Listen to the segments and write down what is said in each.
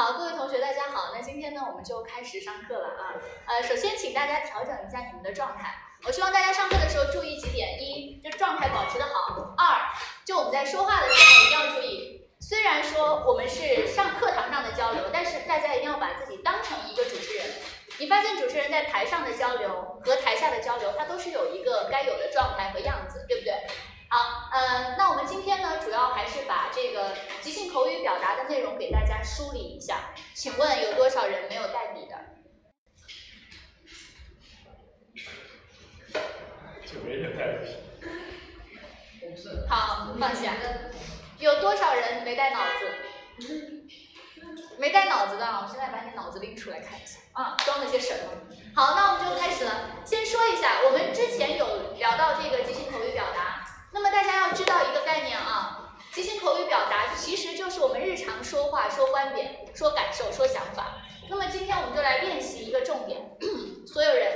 好，各位同学，大家好。那今天呢，我们就开始上课了啊。呃，首先请大家调整一下你们的状态。我希望大家上课的时候注意几点：一，就状态保持的好；二，就我们在说话的时候一定要注意。虽然说我们是上课堂上的交流，但是大家一定要把自己当成一个主持人。你发现主持人在台上的交流和台下的交流，它都是有一个该有的状态和样子，对不对？好，呃，那我们今天呢，主要还是把这个即兴口语表达的内容给大家梳理一下。请问有多少人没有带笔的？就没人带笔。好，放下。有多少人没带脑子？没带脑子的，我现在把你脑子拎出来看一下啊，装了些什么？好，那我们就开始了。先说一下，我们之前有聊到这个即兴口语表达，那么大家要知道一个概念啊，即兴口语表达其实就是我们日常说话、说观点、说感受、说想法。那么今天我们就来练习一个重点，所有人，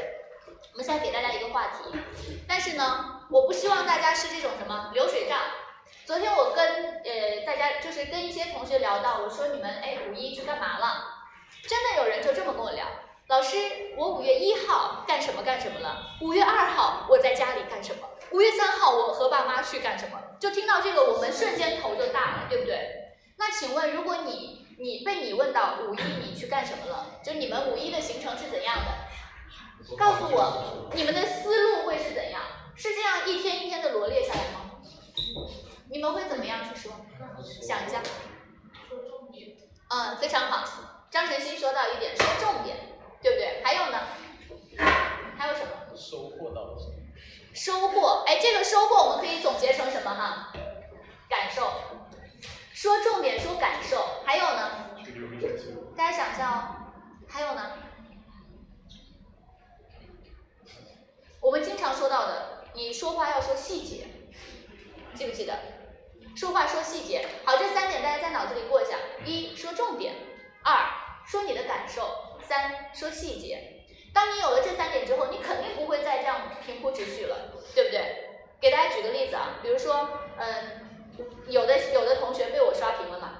我们现在给大家一个话题，但是呢，我不希望大家是这种什么流水账。昨天我跟呃大家就是跟一些同学聊到，我说你们哎五一去干嘛了？真的有人就这么跟我聊，老师我五月一号干什么干什么了？五月二号我在家里干什么？五月三号我和爸妈去干什么？就听到这个我们瞬间头就大了，对不对？那请问如果你你被你问到五一你去干什么了？就你们五一的行程是怎样的？告诉我你们的思路会是怎样？是这样一天一天的罗列下来吗？你们会怎么样去说？想一下。说重点。嗯，非常好。张晨曦说到一点，说重点，对不对？还有呢？还有什么？收获到了什么？收获，哎，这个收获我们可以总结成什么哈？感受。说重点，说感受。还有呢？大家想一下哦。还有呢？我们经常说到的，你说话要说细节，记不记得？说话说细节，好，这三点大家在脑子里过一下：一说重点，二说你的感受，三说细节。当你有了这三点之后，你肯定不会再这样平铺直叙了，对不对？给大家举个例子啊，比如说，嗯，有的有的同学被我刷屏了嘛，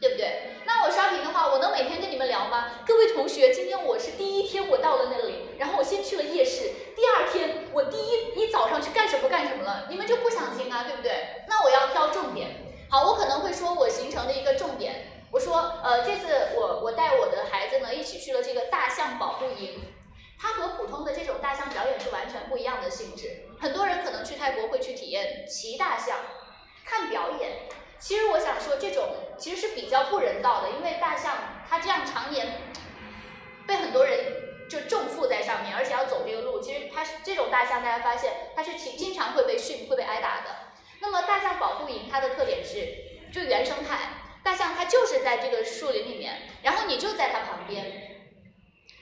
对不对？那我刷屏的话，我能每天跟你们聊吗？各位同学，今天我是第一天我到了那里，然后我先去了夜市，第二天我第一一早上去干什么干什么了，你们就不想听啊，对不对？那我要挑重点。好，我可能会说我形成的一个重点。我说，呃，这次我我带我的孩子呢一起去了这个大象保护营，它和普通的这种大象表演是完全不一样的性质。很多人可能去泰国会去体验骑大象、看表演。其实我想说，这种其实是比较不人道的，因为大象它这样常年被很多人就重负在上面，而且要走这个路，其实它是这种大象，大家发现它是经经常会被训、会被挨打的。那么大象保护营它的特点是就原生态。大象它就是在这个树林里面，然后你就在它旁边。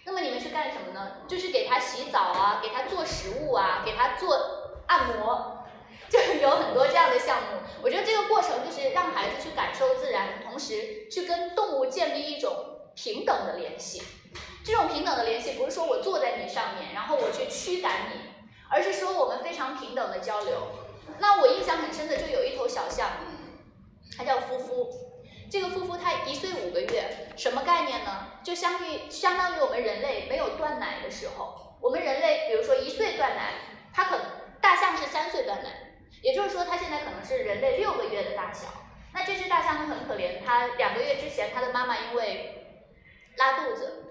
那么你们去干什么呢？就是给它洗澡啊，给它做食物啊，给它做按摩，就是有很多这样的项目。我觉得这个过程就是让孩子去感受自然，同时去跟动物建立一种平等的联系。这种平等的联系不是说我坐在你上面，然后我去驱赶你，而是说我们非常平等的交流。那我印象很深的就有一头小象，它叫夫夫。这个夫妇他一岁五个月，什么概念呢？就相当于相当于我们人类没有断奶的时候，我们人类比如说一岁断奶，它可大象是三岁断奶，也就是说它现在可能是人类六个月的大小。那这只大象很可怜，它两个月之前它的妈妈因为拉肚子，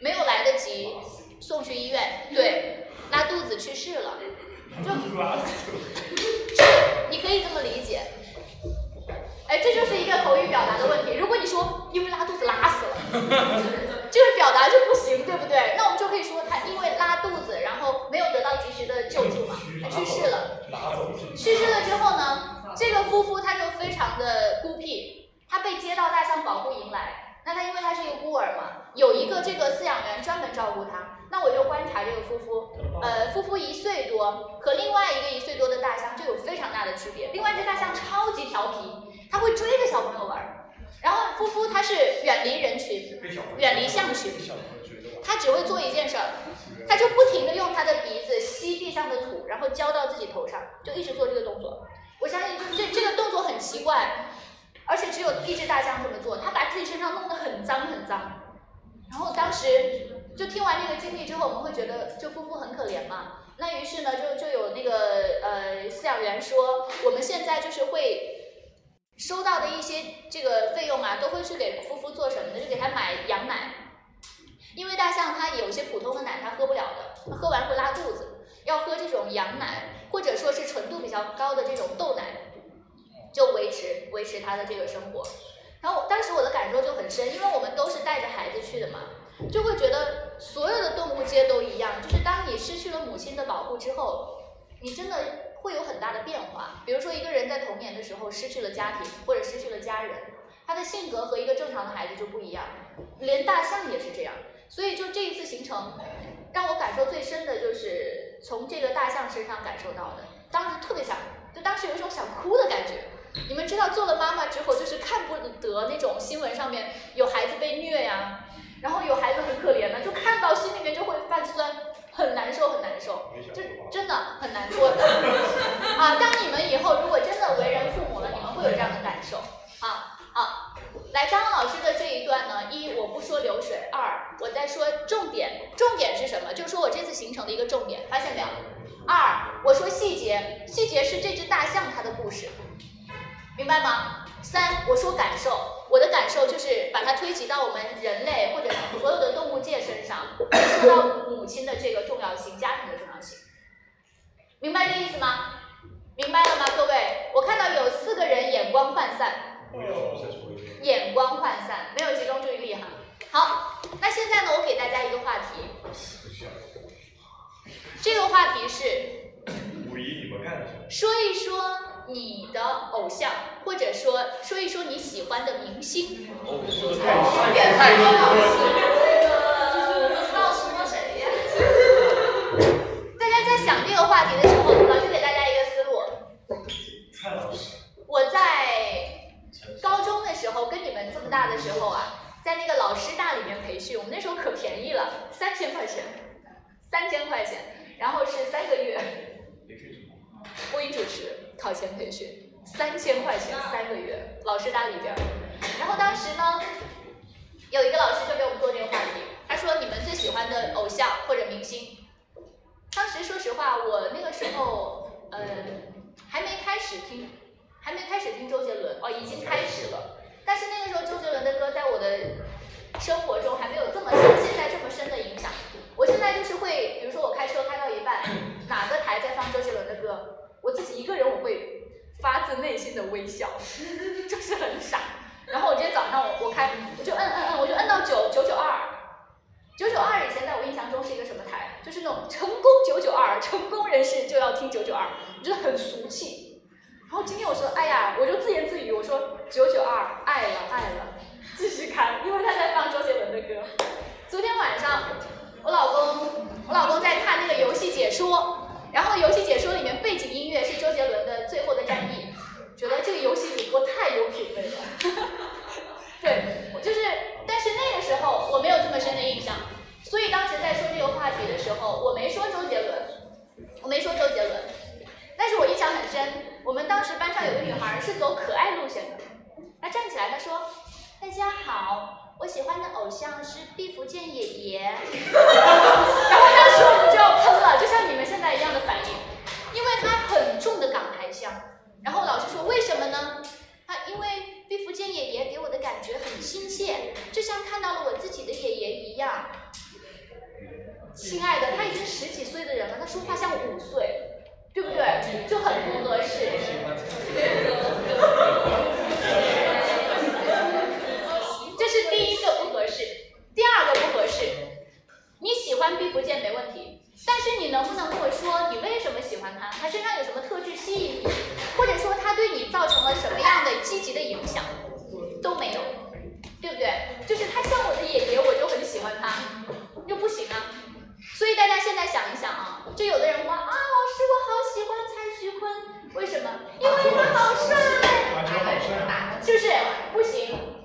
没有来得及送去医院，对，拉肚子去世了。就，你可以这么理解。哎，这就是一个口语表达的问题。如果你说因为拉肚子拉死了，这 个表达就不行，对不对？那我们就可以说他因为拉肚子，然后没有得到及时的救助嘛，他去世了。去世了之后呢，这个夫妇他就非常的孤僻，他被接到大象保护营来。那他因为他是一个孤儿嘛，有一个这个饲养员专门照顾他。那我就观察这个夫妇，呃，夫妇一岁多，和另外一个一岁多的大象就有非常大的区别。另外，这大象超级调皮。他会追着小朋友玩，然后夫妇他是远离人群，远离象群，他只会做一件事儿，他就不停的用他的鼻子吸地上的土，然后浇到自己头上，就一直做这个动作。我相信，就这这个动作很奇怪，而且只有一只大象这么做，他把自己身上弄得很脏很脏。然后当时就听完这个经历之后，我们会觉得就夫妇很可怜嘛。那于是呢，就就有那个呃饲养员说，我们现在就是会收到的一些这个费用啊，都会去给夫妇做什么呢？就给他买羊奶，因为大象它有些普通的奶它喝不了的，它喝完会拉肚子，要喝这种羊奶，或者说是纯度比较高的这种豆奶，就维持维持它的这个生活。然后当时我的感受就很深，因为我们都是带着孩子去的嘛，就会觉得所有的动物界都一样，就是当你失去了母亲的保护之后，你真的会有很大的变化。比如说一个人在童年的时候失去了家庭或者失去了家人，他的性格和一个正常的孩子就不一样，连大象也是这样。所以就这一次行程，让我感受最深的就是从这个大象身上感受到的，当时特别想，就当时有一种想哭的感觉。你们知道做了妈妈之后，就是看不得那种新闻上面有孩子被虐呀，然后有孩子很可怜的，就看到心里面就会泛酸，很难受很难受，就真的很难过的 啊！当你们以后如果真的为人父母了，你们会有这样的感受啊好，来张老师的这一段呢，一我不说流水，二我在说重点，重点是什么？就是说我这次行程的一个重点，发现没有？二我说细节，细节是这只大象它的故事。明白吗？三，我说感受，我的感受就是把它推及到我们人类或者所有的动物界身上，说到母亲的这个重要性，家庭的重要性，明白这意思吗？明白了吗，各位？我看到有四个人眼光涣散，眼光涣散，没有集中注意力哈。好，那现在呢，我给大家一个话题，这个话题是，五一你们干什么？说一说。你的偶像，或者说说一说你喜欢的明星。哦，说的太太多了。不知道说谁呀？大家在想这个话题的时候，老师给大家一个思路。蔡老师。我在高中的时候，跟你们这么大的时候啊，在那个老师大里面培训，我们那时候可便宜了，三千块钱，三千块钱，然后是三个月。播音主持。考前培训三千块钱三个月，老师大里边儿。然后当时呢，有一个老师就给我们做这个话题，他说你们最喜欢的偶像或者明星。当时说实话，我那个时候呃还没开始听，还没开始听周杰伦哦，已经开始了。但是那个时候周杰伦的歌在我的生活中还没有这么像现在这么深的影响。我现在就是会，比如说我开车开到一半，哪个台在放周杰伦的歌？我自己一个人，我会发自内心的微笑，就是很傻。然后我今天早上我我开，我就摁摁摁，我就摁到九九九二，九九二以前在我印象中是一个什么台？就是那种成功九九二，成功人士就要听九九二，我觉得很俗气。然后今天我说，哎呀，我就自言自语，我说九九二爱了爱了，继续开，因为他在放周杰伦的歌。昨天晚上我老公我老公在看那个游戏解说。然后游戏解说里面背景音乐是周杰伦的《最后的战役》，觉得这个游戏主播太有品味了。对，就是，但是那个时候我没有这么深的印象，所以当时在说这个话题的时候，我没说周杰伦，我没说周杰伦，但是我印象很深。我们当时班上有个女孩是走可爱路线的，她站起来她说：“大家好。”我喜欢的偶像是毕福剑爷爷，然后当时我们就要喷了，就像你们现在一样的反应，因为他很重的港台腔。然后老师说为什么呢？他因为毕福剑爷爷给我的感觉很亲切，就像看到了我自己的爷爷一样。亲爱的，他已经十几岁的人了，他说话像五岁，对不对？就很不合适。是第一个不合适，第二个不合适。你喜欢毕福剑没问题，但是你能不能跟我说你为什么喜欢他？他身上有什么特质吸引你？或者说他对你造成了什么样的积极的影响？都没有，对不对？就是他像我的爷爷，我就很喜欢他，就不行啊。所以大家现在想一想啊，就有的人说啊，老师我好喜欢蔡徐坤，为什么？因为他好帅，是不是？不行。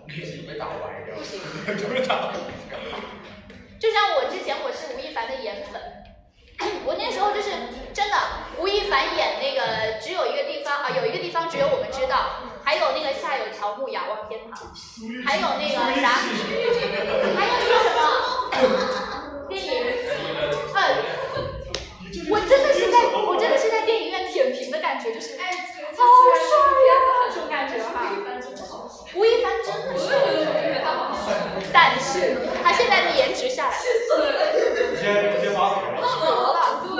被打歪不行，就是打。就像我之前我是吴亦凡的颜粉，我那时候就是真的，吴亦凡演那个只有一个地方啊，有一个地方只有我们知道，还还有那个下有乔木仰望天堂，还有那个啥，还有那个什么 电影，呃，我真的是在，我真的是在电影院舔屏的感觉，就是哎，好帅呀，这种感觉哈。吴亦凡真的是，但是他现在的颜值下来了，先先发财了。了。对，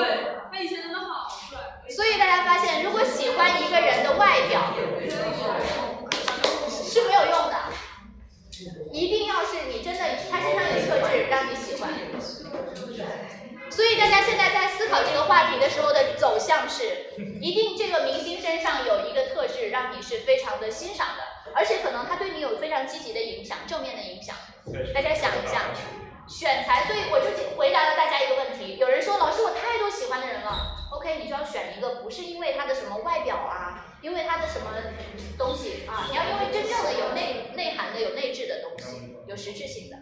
他以前真的好帅。所以大家发现，如果喜欢一个人的外表是没有用的，一定要是你真的他身上有特质让你喜欢。所以大家现在在思考这个话题的时候的走向是，一定这个明星身上有一个特质让你是非常的欣赏的，而且可能他对你有非常积极的影响，正面的影响。大家想一下，选材，所以我就回答了大家一个问题。有人说，老师我太多喜欢的人了，OK，你就要选一个不是因为他的什么外表啊，因为他的什么东西啊，你要因为真正的有内内涵的、有内置的东西，有实质性的。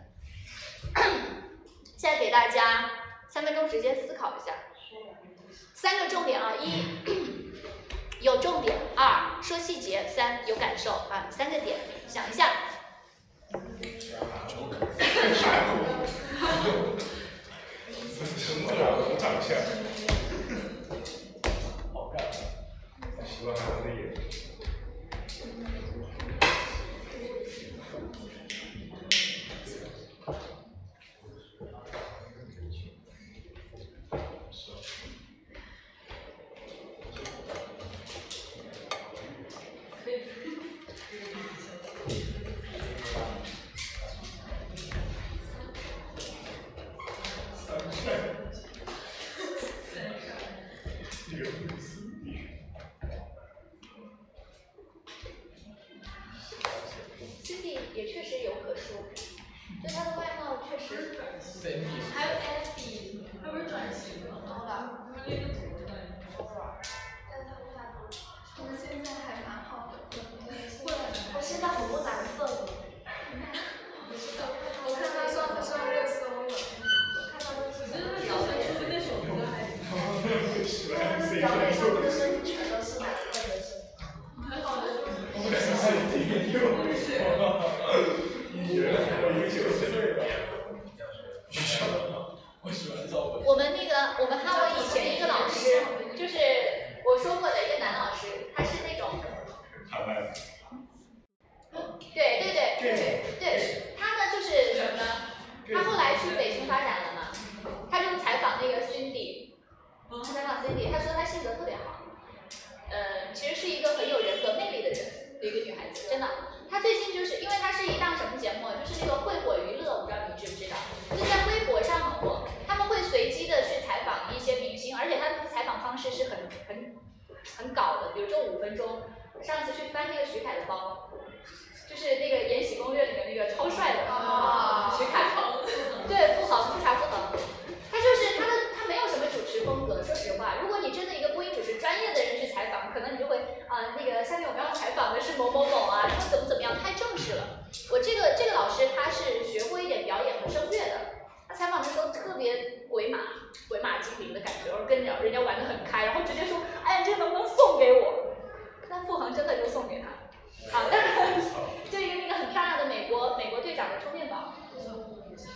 现在给大家三分钟时间思考一下，三个重点啊：一有重点，二说细节，三有感受啊，三个点，想一下。很搞的，比如说五分钟，上次去翻那个徐凯的包，就是那个《延禧攻略》里面那个超帅的啊徐凯，对，不好，不查不好，他就是他的他没有什么主持风格，说实话，如果你真的一个播音主持专业的人去采访，可能你就会啊、那个下面我们要采访的是某某某啊，他怎么怎么样，太正式了。我这个这个老师他是学过一点表演和声乐的，他采访的时候特别鬼马鬼马精灵的感觉，然后跟着人家玩的很开，然后直接说，哎呀，这个能不能送给我？那付恒真的就送给他。啊，但是，就一个那个很漂亮的美国美国队长的充电宝，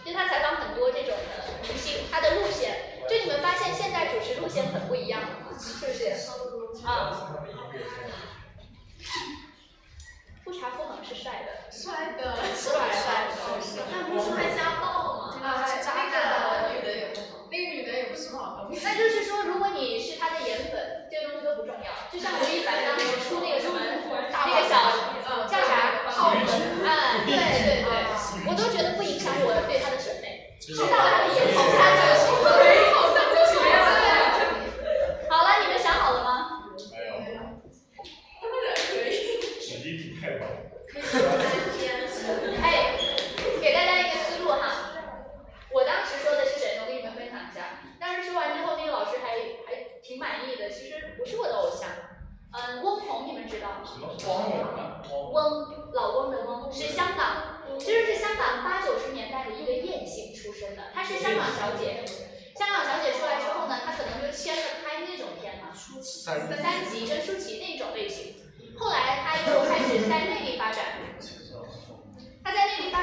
就他采访很多这种的明星，他的路线，就你们发现现在主持路线很不一样了吗？是不是？啊，富察傅恒是帅的，帅的，帅帅的。但不是还家暴吗？啊，渣男，女的也不好，那个女的也不是不好的。那就是说，如果你是他的颜粉，这个东西都不重要。就像吴亦凡当时出那个什么那个小嗯叫啥浩文，啊，对对对，我都觉得不影响我对他的审美，知道他的颜值，他的性格没有，那就什么样好了，你们想好了吗？没有，他们人可以。实力比太高。哎，给大家一个思路哈。我当时说的是谁？我跟你们分享一下。当时说完之后，那个老师还还挺满意的。其实不是我的偶像，嗯，翁虹你们知道吗？什么汪某啊？翁，老翁的翁，是香港，其实是香港八九十年代的一个艳星出身的，她是香港小姐。香港小姐出来之后呢，她可能就签了拍那种片嘛，三三级跟舒淇那种类型。后来他又开始在内地发展。他在内地发展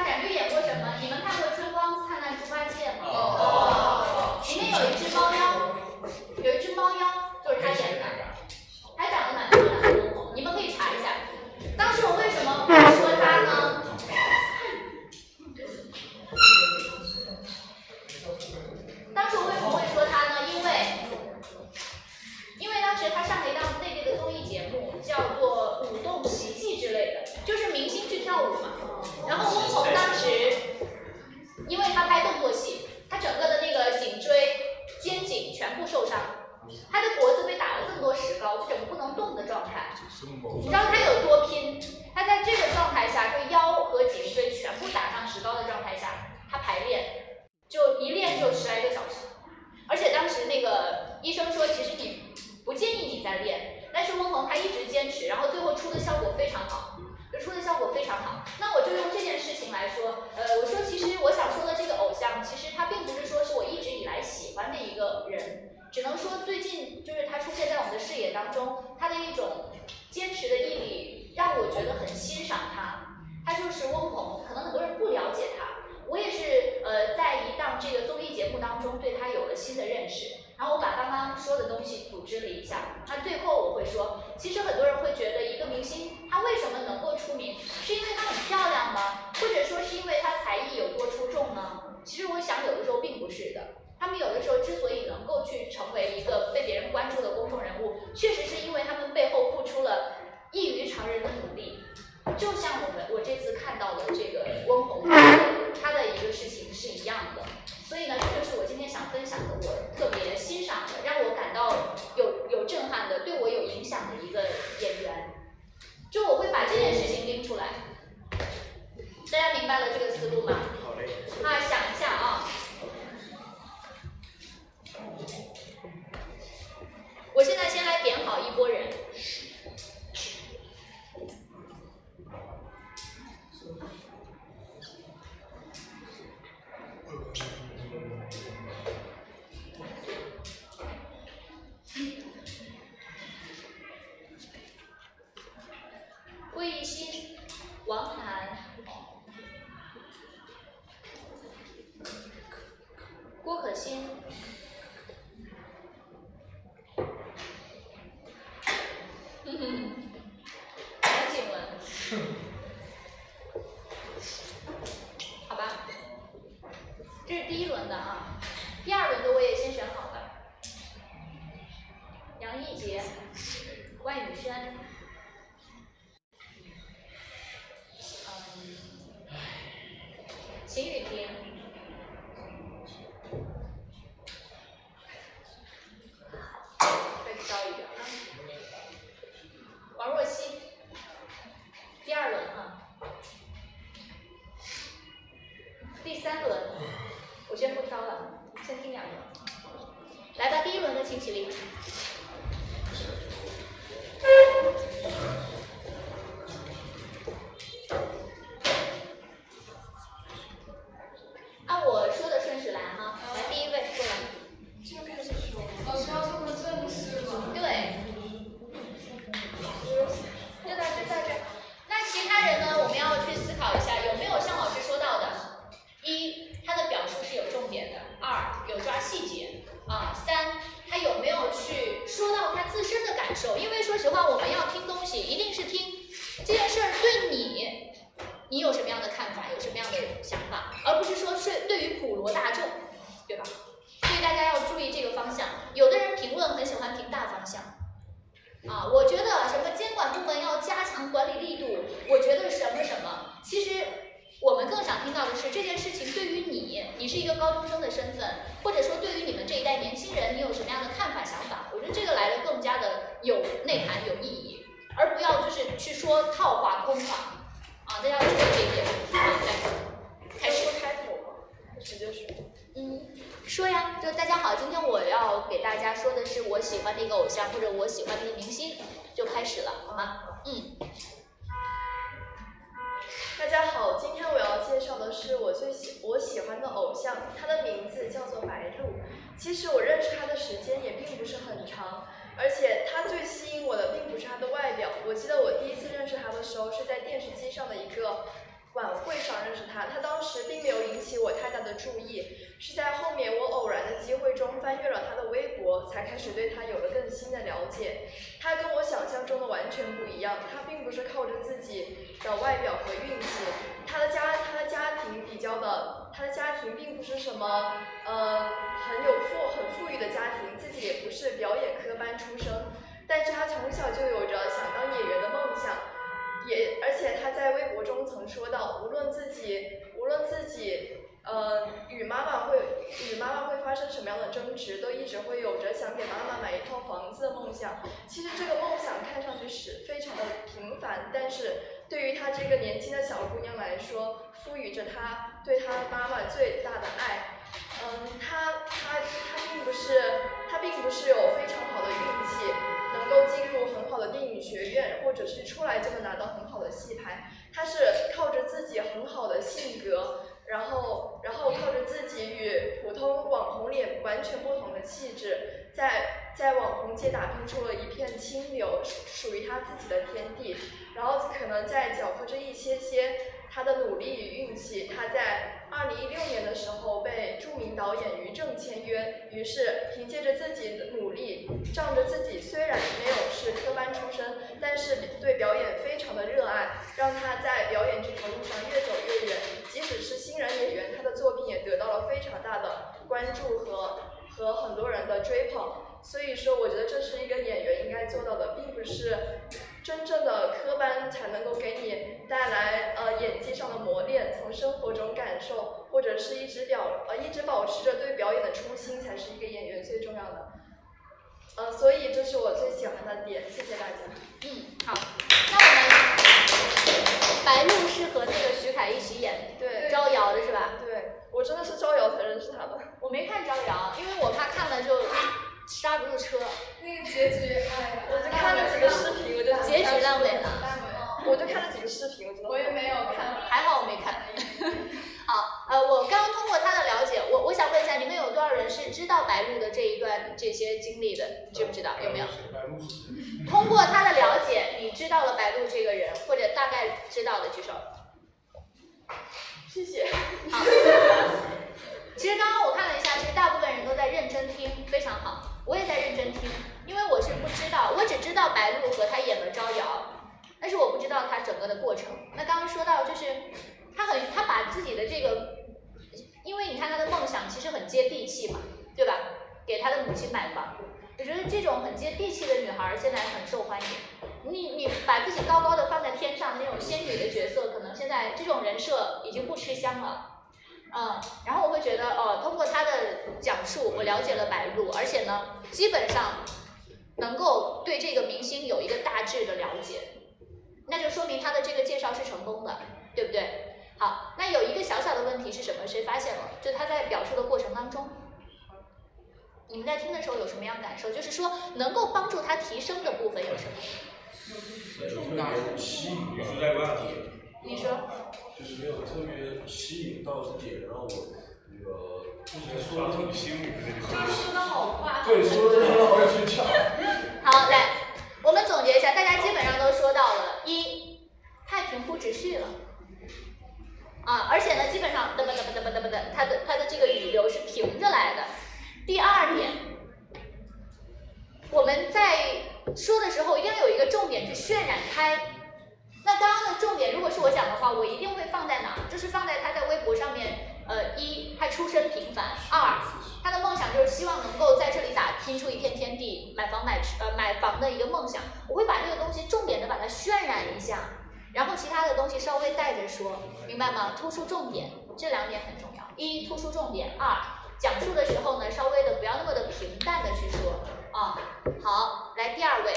冰淇淋梦想。其实这个梦想看上去是非常的平凡，但是对于她这个年轻的小姑娘来说，赋予着她对她妈妈最大的爱。嗯，她她她并不是，她并不是有非常好的运气。能够进入很好的电影学院，或者是出来就能拿到很好的戏牌，她是靠着自己很好的性格，然后，然后靠着自己与普通网红脸完全不同的气质，在在网红界打拼出了一片清流，属于他自己的天地。然后可能在搅和着一些些他的努力与运气，他在二零一六年的时候被著名导演于正签约，于是凭借着自己的努力，仗着自己虽然没有是科班出身，但是对表演非常的热爱，让他在表演这条路上越走越远。即使是新人演员，他的作品也得到了非常大的关注和和很多人的追捧。所以说，我觉得这是一个演员应该做到的，并不是。真正的科班才能够给你带来呃演技上的磨练，从生活中感受，或者是一直表呃一直保持着对表演的初心，才是一个演员最重要的。呃，所以这是我最喜欢的点，谢谢大家。嗯，好，那我们白鹿是和那个徐凯一起演对招摇的是吧？对，我真的是招摇才认识他的。我没看招摇，因为我怕看了就刹不住车。那个结局，哎，我就看了几个视频，我就结局烂尾了。我就看了几个视频，我觉得我也没有看，还好我没看。好，呃，我刚刚通过他的了解，我我想问一下，你们有多少人是知道白鹿的这一段这些经历的？知不知道？有没有？通过他的了解，你知道了白鹿这个人，或者大概知道的举手。谢谢。我也在认真听，因为我是不知道，我只知道白鹿和他演了招摇，但是我不知道他整个的过程。那刚刚说到就是他很他把自己的这个，因为你看他的梦想其实很接地气嘛，对吧？给他的母亲买房，我觉得这种很接地气的女孩现在很受欢迎。你你把自己高高的放在天上那种仙女的角色，可能现在这种人设已经不吃香了。嗯，然后我会觉得，哦，通过他的讲述，我了解了白鹿，而且呢，基本上能够对这个明星有一个大致的了解，那就说明他的这个介绍是成功的，对不对？好，那有一个小小的问题是什么？谁发现了？就他在表述的过程当中，你们在听的时候有什么样感受？就是说，能够帮助他提升的部分有什么？你说。就是没有特别吸引到的点，让我那个就是说到你心里的那个。说的好快。对，说的说的好有技巧。好，来，我们总结一下，大家基本上都说到了，一，太平铺直叙了，啊，而且呢，基本上嘚啵嘚啵嘚啵嘚啵的，它的它的这个语流是平着来的。第二点，我们在说的时候一定要有一个重点去渲染开。那刚刚的重点，如果是我讲的话，我一定会放在哪？就是放在他在微博上面，呃，一，他出身平凡；二，他的梦想就是希望能够在这里打拼出一片天地，买房买车，呃，买房的一个梦想。我会把这个东西重点的把它渲染一下，然后其他的东西稍微带着说，明白吗？突出重点，这两点很重要。一，突出重点；二，讲述的时候呢，稍微的不要那么的平淡的去说啊。好，来第二位。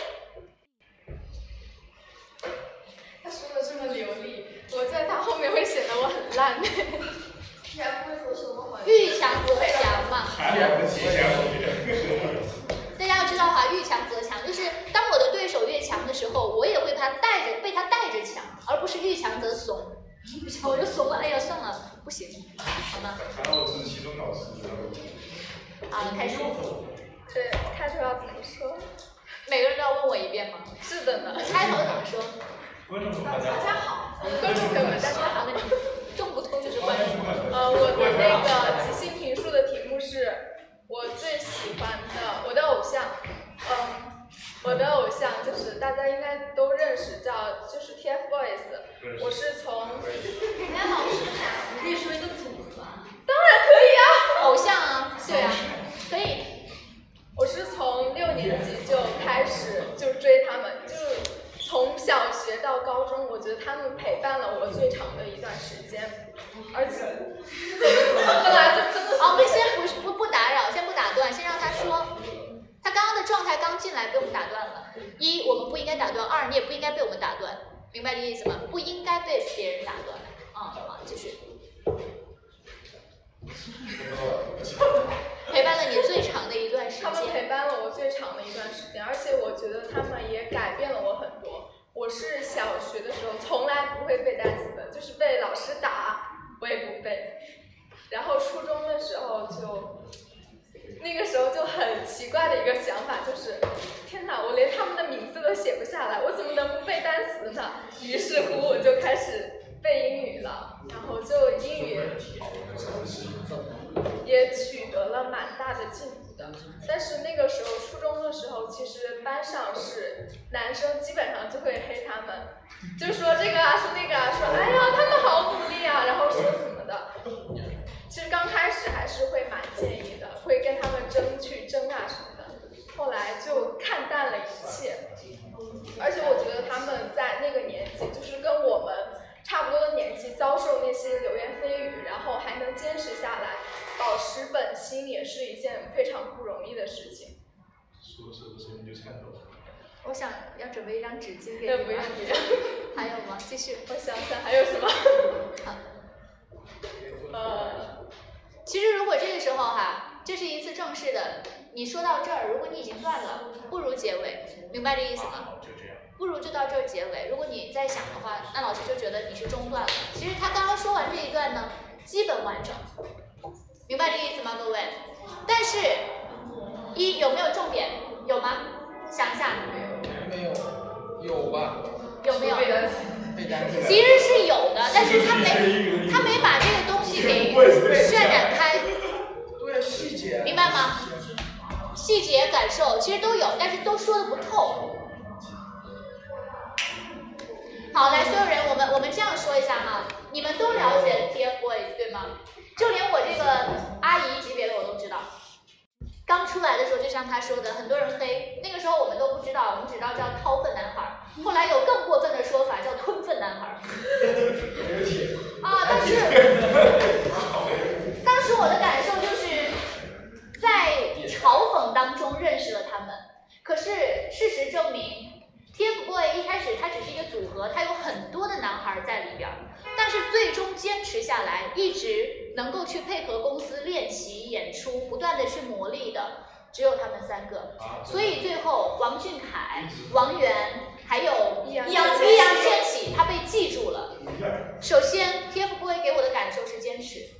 他说的这么流利，我在他后面会显得我很烂。你还不会说什么话？遇强则强嘛。还两个提前大家要知道哈，遇强则强，就是当我的对手越强的时候，我也会他带着被他带着强，而不是遇强则怂。我就怂了，哎呀，算了，不行，好吗？还好我是期中考试。好，开始。对，开头要怎么说。每个人都要问我一遍吗？是的呢。开头怎么说？观众朋友大家好。观众朋友们，大家好。那你中不通就是观众。呃，我的那个即兴评述的题目是我最喜欢的我的偶像，嗯，我的偶像就是大家应该都认识，叫就是 TFBOYS。我是从。人家老师喊，你可以说一个组合啊。当然可以啊，偶像啊，对啊，可以。我是从六年级就开始就追他们，就从小学到高中，我觉得他们陪伴了我最长的一段时间，而且后来就。好，我们先不不不打扰，先不打断，先让他说。他刚刚的状态刚进来被我们打断了。一，我们不应该打断；二，你也不应该被我们打断，明白这意思吗？不应该被别人打断。嗯，好，继续。陪伴了你最长的一段时间。他们陪伴了我最长的一段时间，而且我觉得他们也改变了我很多。我是小学的时候从来不会背单词的，就是被老师打我也不背。然后初中的时候就，那个时候就很奇怪的一个想法就是，天哪，我连他们的名字都写不下来，我怎么能不背单词呢？于是乎我就开始背英语了，然后就英语。了蛮大的进步的，但是那个时候初中的时候，其实班上是男生基本上就会黑他们，就说这个啊，说那个啊，说哎呀他们好努力啊，然后说什么的。其实刚开始还是会蛮介意的，会跟他们争去争啊什么的，后来就看淡了一切。而且我觉得他们在那个年纪，就是跟我们。差不多的年纪遭受那些流言蜚语，然后还能坚持下来，保持本心，也是一件非常不容易的事情。说着说着你就颤抖了。我想要准备一张纸巾给你。还有吗？继续。我想想还有什么。好。呃，其实如果这个时候哈，这是一次正式的，你说到这儿，如果你已经断了，不如结尾，明白这意思吗？不如就到这儿结尾。如果你再想的话，那老师就觉得你是中断了。其实他刚刚说完这一段呢，基本完整，明白这意思吗，各位？但是，一有没有重点？有吗？想一下。没有。有吧？有没有？其实是有的，但是他没他没把这个东西给 渲染开。对细节。明白吗？细节感受其实都有，但是都说的不透。好，来，所有人，我们我们这样说一下哈，你们都了解 TFBOYS 对吗？就连我这个阿姨级别的我都知道。刚出来的时候，就像他说的，很多人黑，那个时候我们都不知道，我们只知道叫掏粪男孩。后来有更过分的说法，叫吞粪男孩。啊，但是当时我的感受就是在嘲讽当中认识了他们，可是事实证明。TFBOYS 一开始它只是一个组合，它有很多的男孩在里边，但是最终坚持下来，一直能够去配合公司练习演出，不断的去磨砺的，只有他们三个。所以最后王俊凯、王源还有易烊千玺，他被记住了。首先，TFBOYS 给我的感受是坚持。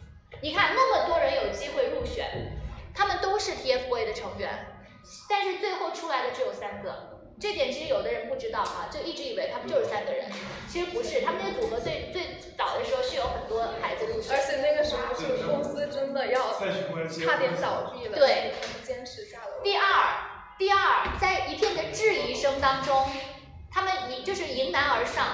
你看那么多人有机会入选，他们都是 TFBOYS 的成员，但是最后出来的只有三个。这点其实有的人不知道啊，就一直以为他们就是三个人，其实不是，他们那个组合最最早的时候是有很多孩子入选，而且那个时候是公司真的要差点倒闭了，对，坚持下来。第二，第二，在一片的质疑声当中，他们迎就是迎难而上，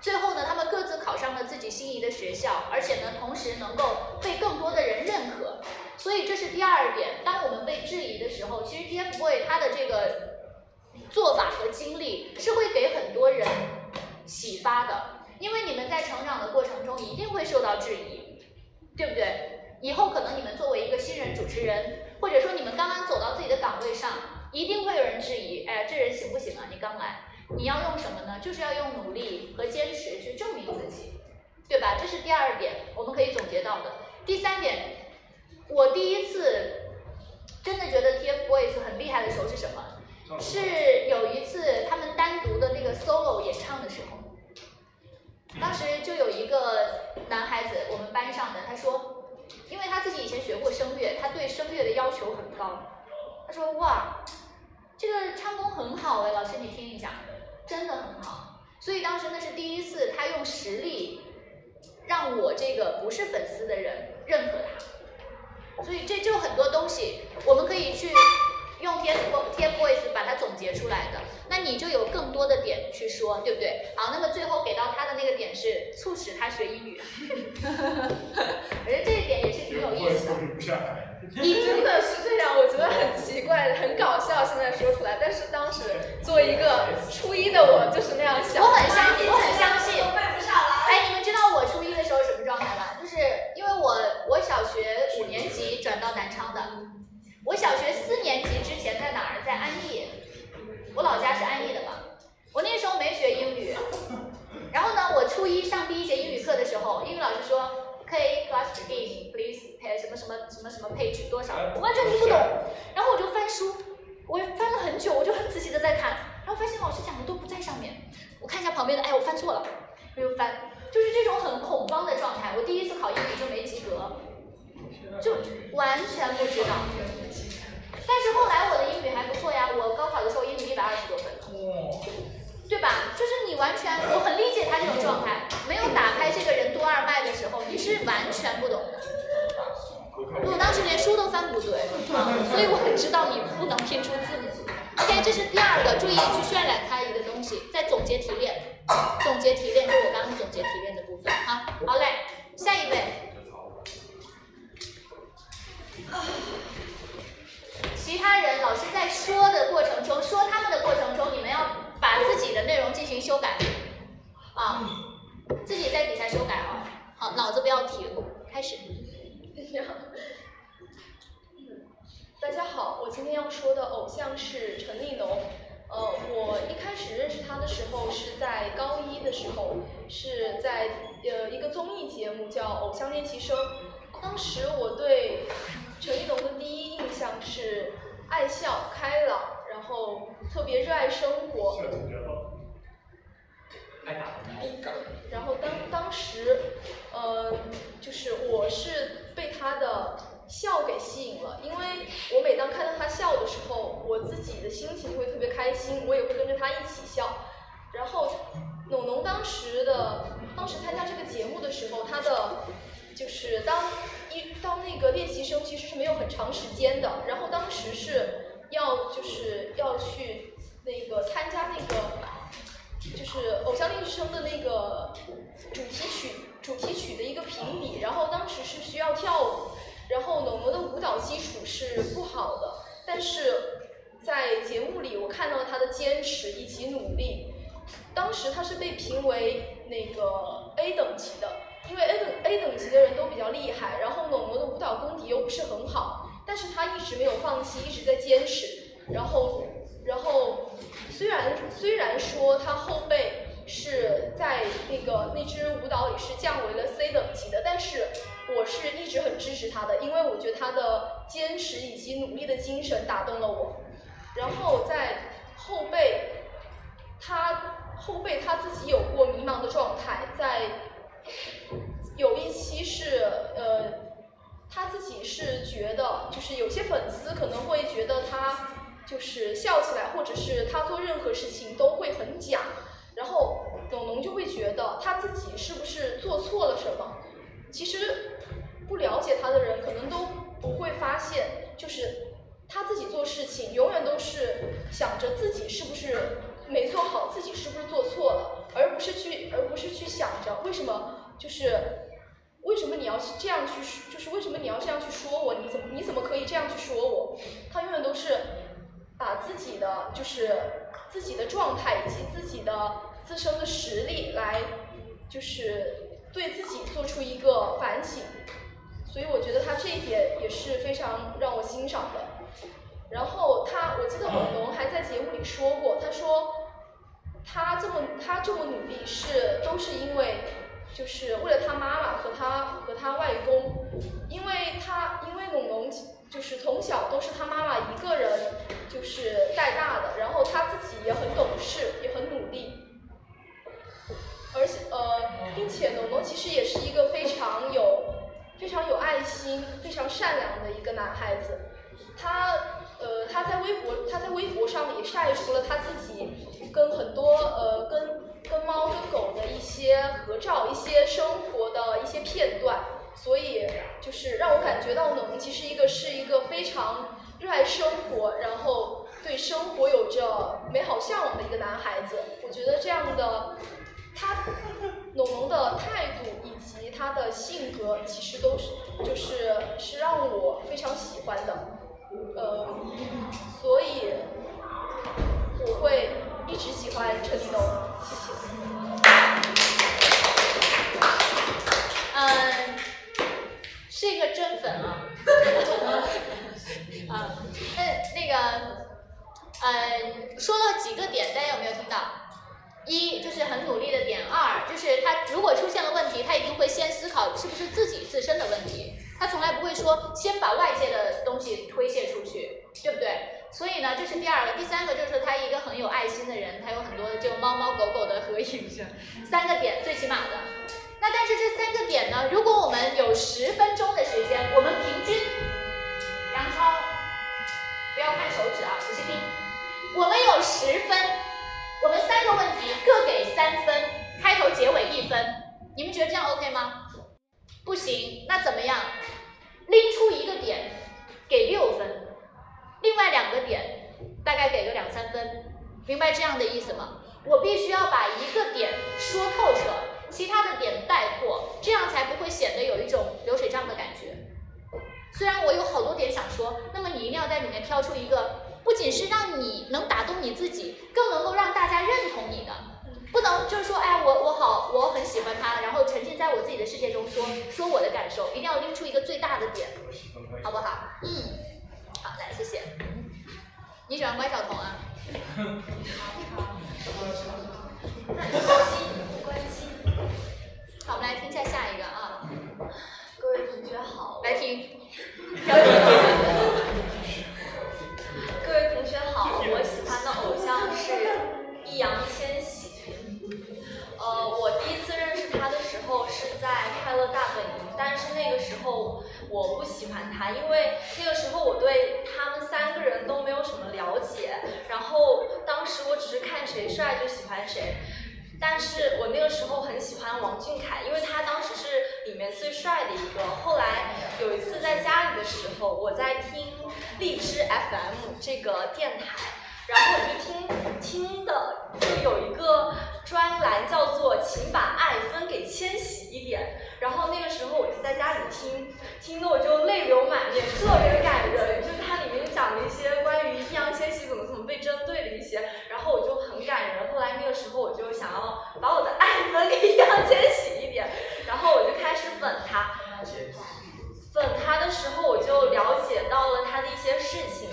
最后呢，他们各自考上了自己心仪的学校，而且呢，同时能够被更多的人认可，所以这是第二点。当我们被质疑的时候，其实 TFBOYS 他的这个。做法和经历是会给很多人启发的，因为你们在成长的过程中一定会受到质疑，对不对？以后可能你们作为一个新人主持人，或者说你们刚刚走到自己的岗位上，一定会有人质疑，哎，这人行不行啊？你刚来，你要用什么呢？就是要用努力和坚持去证明自己，对吧？这是第二点，我们可以总结到的。第三点，我第一次真的觉得 TFBOYS 很厉害的时候是什么？是有一次他们单独的那个 solo 演唱的时候，当时就有一个男孩子，我们班上的，他说，因为他自己以前学过声乐，他对声乐的要求很高，他说哇，这个唱功很好哎，老师你听一下，真的很好。所以当时那是第一次，他用实力让我这个不是粉丝的人认可他。所以这就很多东西，我们可以去用 TF TFBOYS 把它总结出来的。那你就有更多的点去说，对不对？好，那么最后给到他的那个点是促使他学英语，我觉得这一点也是挺有意思的。你真的是这样，我觉得很奇怪，很搞笑。现在说出来，但是当时作为一个初一的我，就是那样想。我很相信，我很相信。都背不下来。哎，你们知道我初一的时候什么状态吗？就是因为我我小学五年级转到南昌的，我小学四年级之前在哪儿？在安义，我老家是安义的嘛。我那时候没学英语，然后呢，我初一上第一节英语课的时候，英语老师说。可以 class begin please pay 什么什么什么什么 page 多少，我完全听不懂，然后我就翻书，我翻了很久，我就很仔细的在看，然后发现老师讲的都不在上面，我看一下旁边的，哎，我翻错了，我又翻，就是这种很恐慌的状态。我第一次考英语就没及格，就完全不知道。但是后来我的英语还不错呀，我高考的时候英语一百二十多分。对吧？就是你完全，我很理解他这种状态，没有打开这个人督二脉的时候，你是完全不懂的。我当时连书都翻不对，所以我很知道你不能拼出字母。OK，这是第二个，注意去渲染它一个东西，在总结提炼，总结提炼就我刚刚总结提炼的部分啊。好嘞，下一位。其他人老师在说的过程中，说他们的过程中，你们要。把自己的内容进行修改，啊，自己在底下修改啊，好，脑子不要停，开始。大家好，我今天要说的偶像是陈立农。呃，我一开始认识他的时候是在高一的时候，是在呃一个综艺节目叫《偶像练习生》。当时我对陈立农的第一印象是爱笑、开朗。然后特别热爱生活，然后当当时，呃，就是我是被他的笑给吸引了，因为我每当看到他笑的时候，我自己的心情就会特别开心，我也会跟着他一起笑。然后，农农当时的当时参加这个节目的时候，他的就是当一当那个练习生其实是没有很长时间的，然后当时是。要就是要去那个参加那个，就是偶像练习生的那个主题曲主题曲的一个评比，然后当时是需要跳舞，然后农农的舞蹈基础是不好的，但是在节目里我看到他的坚持以及努力，当时他是被评为那个 A 等级的，因为 A 等 A 等级的人都比较厉害，然后农农的舞蹈功底又不是很好。但是他一直没有放弃，一直在坚持。然后，然后，虽然虽然说他后背是在那个那支舞蹈里是降为了 C 等级的，但是我是一直很支持他的，因为我觉得他的坚持以及努力的精神打动了我。然后在后背，他后背他自己有过迷茫的状态，在有一期是呃。他自己是觉得，就是有些粉丝可能会觉得他就是笑起来，或者是他做任何事情都会很假，然后董龙就会觉得他自己是不是做错了什么？其实不了解他的人可能都不会发现，就是他自己做事情永远都是想着自己是不是没做好，自己是不是做错了，而不是去而不是去想着为什么就是。为什么你要这样去？就是为什么你要这样去说我？你怎么你怎么可以这样去说我？他永远都是把自己的就是自己的状态以及自己的自身的实力来就是对自己做出一个反省，所以我觉得他这一点也是非常让我欣赏的。然后他，我记得文龙还在节目里说过，他说他这么他这么努力是都是因为。就是为了他妈妈和他和他外公，因为他因为龙龙就是从小都是他妈妈一个人就是带大的，然后他自己也很懂事，也很努力，而且呃，并且龙龙其实也是一个非常有非常有爱心、非常善良的一个男孩子，他呃他。在微博他在微博上也晒出了他自己跟很多呃跟跟猫跟狗的一些合照，一些生活的一些片段，所以就是让我感觉到农其实一个是一个非常热爱生活，然后对生活有着美好向往的一个男孩子。我觉得这样的他农农的态度以及他的性格，其实都是就是是让我非常喜欢的，呃，所以我会一直喜欢陈立农，谢谢。嗯，是一个真粉啊。啊，那那个，呃，说了几个点，大家有没有听到？一就是很努力的点，二就是他如果出现了问题，他一定会先思考是不是自己自身的问题，他从来不会说先把外界的东西推卸出去，对不对？所以呢，这是第二个，第三个就是他一个很有爱心的人，他有很多的就猫猫狗狗的合影是三个点最起码的。那但是这三个点呢，如果我们有十分钟的时间，我们平均，杨超，不要看手指啊，仔细听，我们有十分，我们三个问题各给三分，开头结尾一分，你们觉得这样 OK 吗？不行，那怎么样？拎出一个点，给六分，另外两个点大概给个两三分，明白这样的意思吗？我必须要把一个点说透彻，其他的点带过，这样才不会显得有一种流水账的感觉。虽然我有好多点想说，那么你一定要在里面挑出一个，不仅是让你能打动你自己，更能够让大家认同你的。不能就是说，哎，我我好，我很喜欢他，然后沉浸在我自己的世界中说说我的感受，一定要拎出一个最大的点，好不好？嗯，好，来，谢谢。你喜欢关晓彤啊？好，我们来听一下下一个啊，各位同学好，来听。各位同学好，我喜欢的偶像是易烊千玺。呃，我第一次认识他的时候是在《快乐大本营》，但是那个时候我不喜欢他，因为那个时候我对他们三个人都没有什么了解，然后当时我只是看谁帅就喜欢谁。但是我那个时候很喜欢王俊凯，因为他当时是里面最帅的一个。后来有一次在家里的时候，我在听荔枝 FM 这个电台，然后我就听听的就有一个专栏叫做“请把爱分给千玺一点”，然后那个时候我就在家里听，听的我就泪流满面，特别感人。就是它里面讲了一些关于易烊千玺怎么怎么被针对的一些，然后我就很感人。后来那个时候我就想要把我的爱分给易烊千玺一点，然后我就开始粉他。粉他的时候，我就了解到了他的一些事情。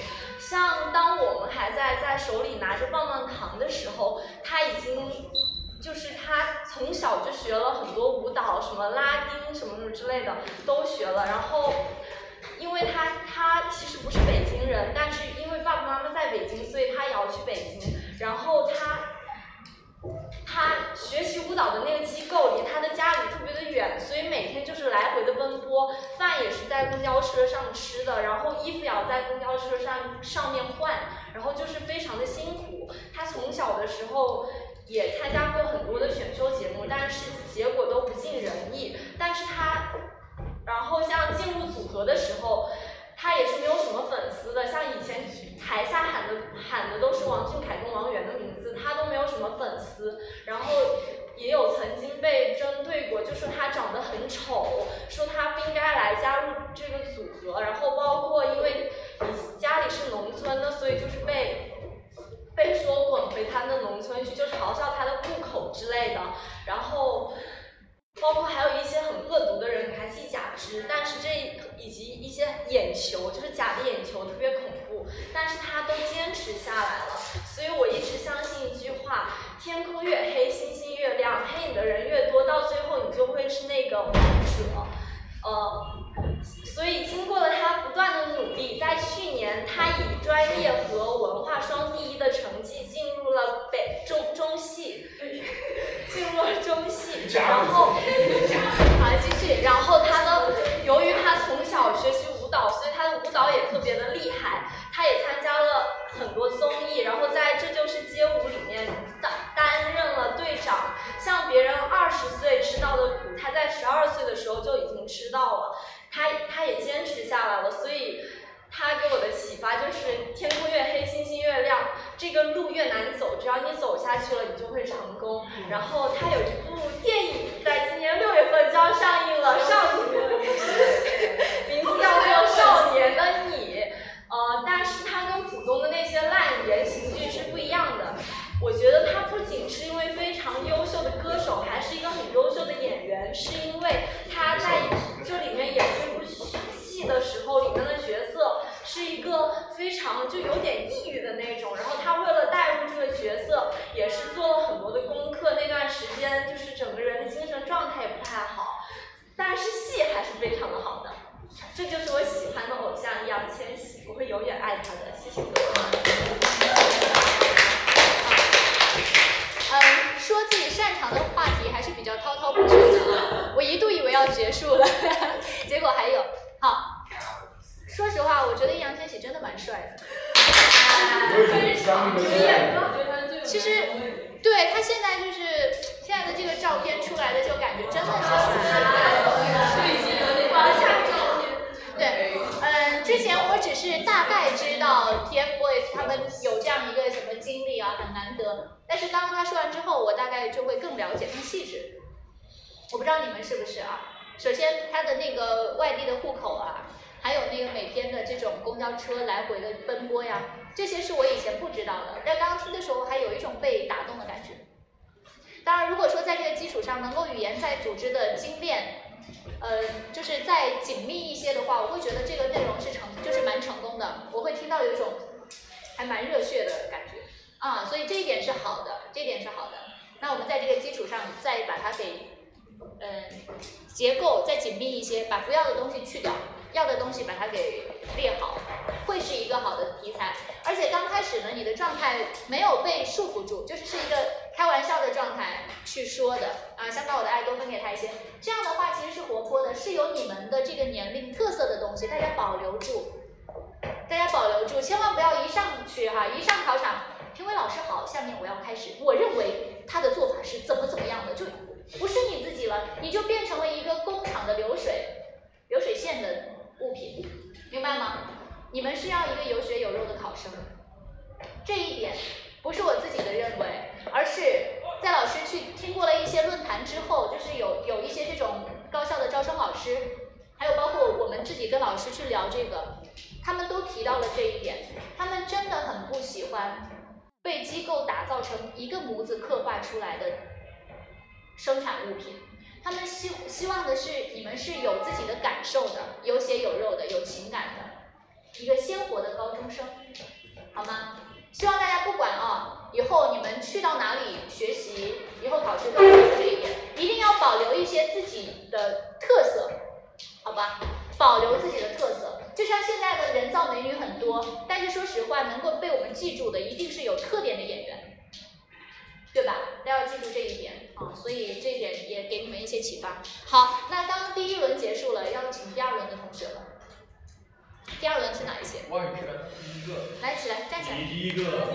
像当我们还在在手里拿着棒棒糖的时候，他已经就是他从小就学了很多舞蹈，什么拉丁什么什么之类的都学了。然后，因为他他其实不是北京人，但是因为爸爸妈妈在北京，所以他也要去北京。然后他他学习舞蹈的那个机构离他的家里特别的远，所以每天就是来回的奔波，饭也是在公交车上吃的，然后衣服也要在公交车上上面换，然后就是非常的辛苦。他从小的时候也参加过很多的选秀节目，但是结果都不尽人意。但是他，然后像进入组合的时候。他也是没有什么粉丝的，像以前台下喊的喊的都是王俊凯跟王源的名字，他都没有什么粉丝。然后也有曾经被针对过，就说他长得很丑，说他不应该来加入这个组合。然后包括因为你家里是农村的，所以就是被被说滚回他的农村去，就嘲笑他的户口之类的。然后。包括还有一些很恶毒的人给他寄假肢，但是这以及一些眼球，就是假的眼球特别恐怖，但是他都坚持下来了。所以我一直相信一句话：天空越黑，星星越亮，黑你的人越多，到最后你就会是那个王者。呃，所以经过了他不断的努力，在去年他以专业和文化双第一的成绩进入了北中中戏，进 入了中戏然后 好继续。然后他呢由于他从小学习舞蹈所以他的舞蹈也特别的厉害。他也参加了很多综艺然后在这就是街舞里面担担任了队长。像别人二十岁吃到的苦他在十二岁的时候就已经吃到了。他他也坚持下来了所以他给我的启发就是：天空越黑，星星越亮；这个路越难走，只要你走下去了，你就会成功。然后他有一部电影，在今年六月份就要上映了，《少年的你》，名字叫做《少年的你》。呃，但是它跟普通的那些烂言情剧是不一样的。我觉得他不仅是因为非常优秀的歌手，还是一个很优秀的演员，是因为他在这里面演这部戏的时候，里面的角色是一个非常就有点抑郁的那种。然后他为了带入这个角色，也是做了很多的功课。那段时间就是整个人的精神状态也不太好，但是戏还是非常的好的。这就是我喜欢的偶像易烊千玺，我会永远爱他的。谢谢各位。嗯，说自己擅长的话题还是比较滔滔不绝的啊！我一度以为要结束了，结果还有。好，说实话，我觉得易烊千玺真的蛮帅的。其实，对他现在就是现在的这个照片出来的，就感觉真的是帅。对，嗯，之前我只是大概知道 TFBOYS 他们有这样一个什么经历啊，很难得。但是刚刚他说完之后，我大概就会更了解、更细致。我不知道你们是不是啊？首先，他的那个外地的户口啊，还有那个每天的这种公交车来回的奔波呀，这些是我以前不知道的。但刚刚听的时候，还有一种被打动的感觉。当然，如果说在这个基础上能够语言再组织的精炼，呃，就是再紧密一些的话，我会觉得这个内容是成，就是蛮成功的。我会听到有一种还蛮热血的感觉啊，所以这一点是好的，这一点是好的。那我们在这个基础上再把它给，嗯、结构再紧密一些，把不要的东西去掉，要的东西把它给列好，会是一个好的题材。而且刚开始呢，你的状态没有被束缚住，就是是一个开玩笑的状态去说的啊，想把我的爱多分给他一些。这样的话其实是活泼的，是有你们的这个年龄特色的东西，大家保留住，大家保留住，千万不要一上去哈，一上考场，评委老师好，下面我要开始，我认为他的做法是怎么怎么样的，就不是你自己了，你就变成了一个工厂的流水流水线的物品，明白吗？你们是要一个有血有肉的考生，这一点不是我自己的认为，而是在老师去听过了一些论坛之后，就是有有一些这种高校的招生老师，还有包括我们自己跟老师去聊这个，他们都提到了这一点，他们真的很不喜欢被机构打造成一个模子刻画出来的生产物品。他们希希望的是你们是有自己的感受的，有血有肉的，有情感的，一个鲜活的高中生，好吗？希望大家不管啊，以后你们去到哪里学习，以后考试都实话，能够被我们记住的，一定是有特点的演员，对吧？大家要记住这一点啊，所以这一点也给你们一些启发。好，那刚刚第一轮结束了，要请第二轮的同学了。第二轮是哪一些？第一个，来，起来，站起来。第一个，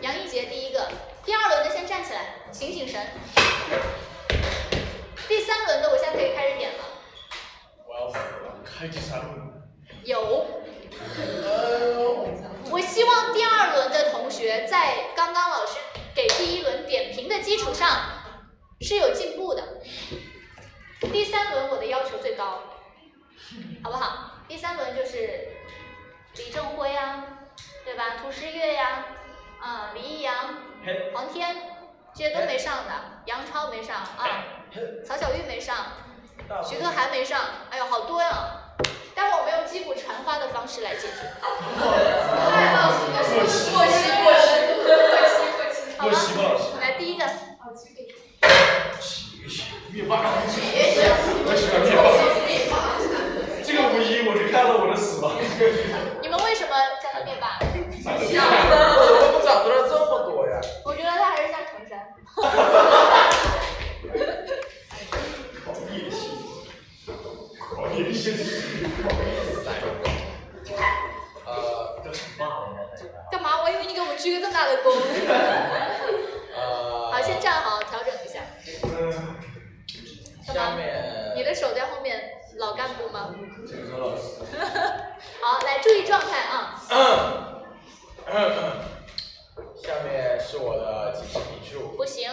杨一杰第一个，第二轮的先站起来，醒醒神。第三轮的我现在可以开始点了，我要死了，开第三轮。有。我希望第二轮的同学在刚刚老师给第一轮点评的基础上是有进步的。第三轮我的要求最高，好不好？第三轮就是李正辉啊，对吧？涂诗月呀、啊，李易阳、黄天，这些都没上的，杨超没上啊，曹小玉没上，徐克还没上，哎呦，好多呀！待会我们用击鼓传花的方式来解决，太老实了，过期过期过期过期过期。好过期吧，老师。来第一个，好，去给。起个起，灭霸。我喜欢灭霸。这个五一我是看了我的死亡。你们为什么叫他灭霸？我怎么长出了这么多呀？我觉得他还是像程山。考野心，呃。干嘛？我以为你给我们鞠个这么大的躬。呃，好，先站好，调整一下。嗯，下面你的手在后面，老干部吗？请说老师。好，来注意状态啊。嗯嗯嗯。下面是我的极其笔数，不行，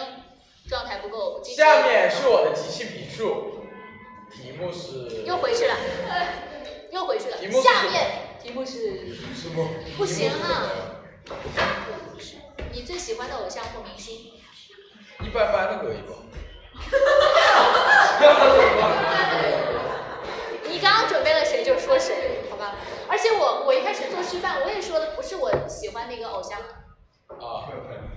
状态不够。下面是我的极其笔数，题目是又回去了，又回去了题目。是下面题目是什么？不行啊你最喜欢的偶像或明星。一般般的可以吧？你刚刚准备了谁就说谁，好吧？而且我我一开始做示范，我也说的不是我喜欢那个偶像。啊，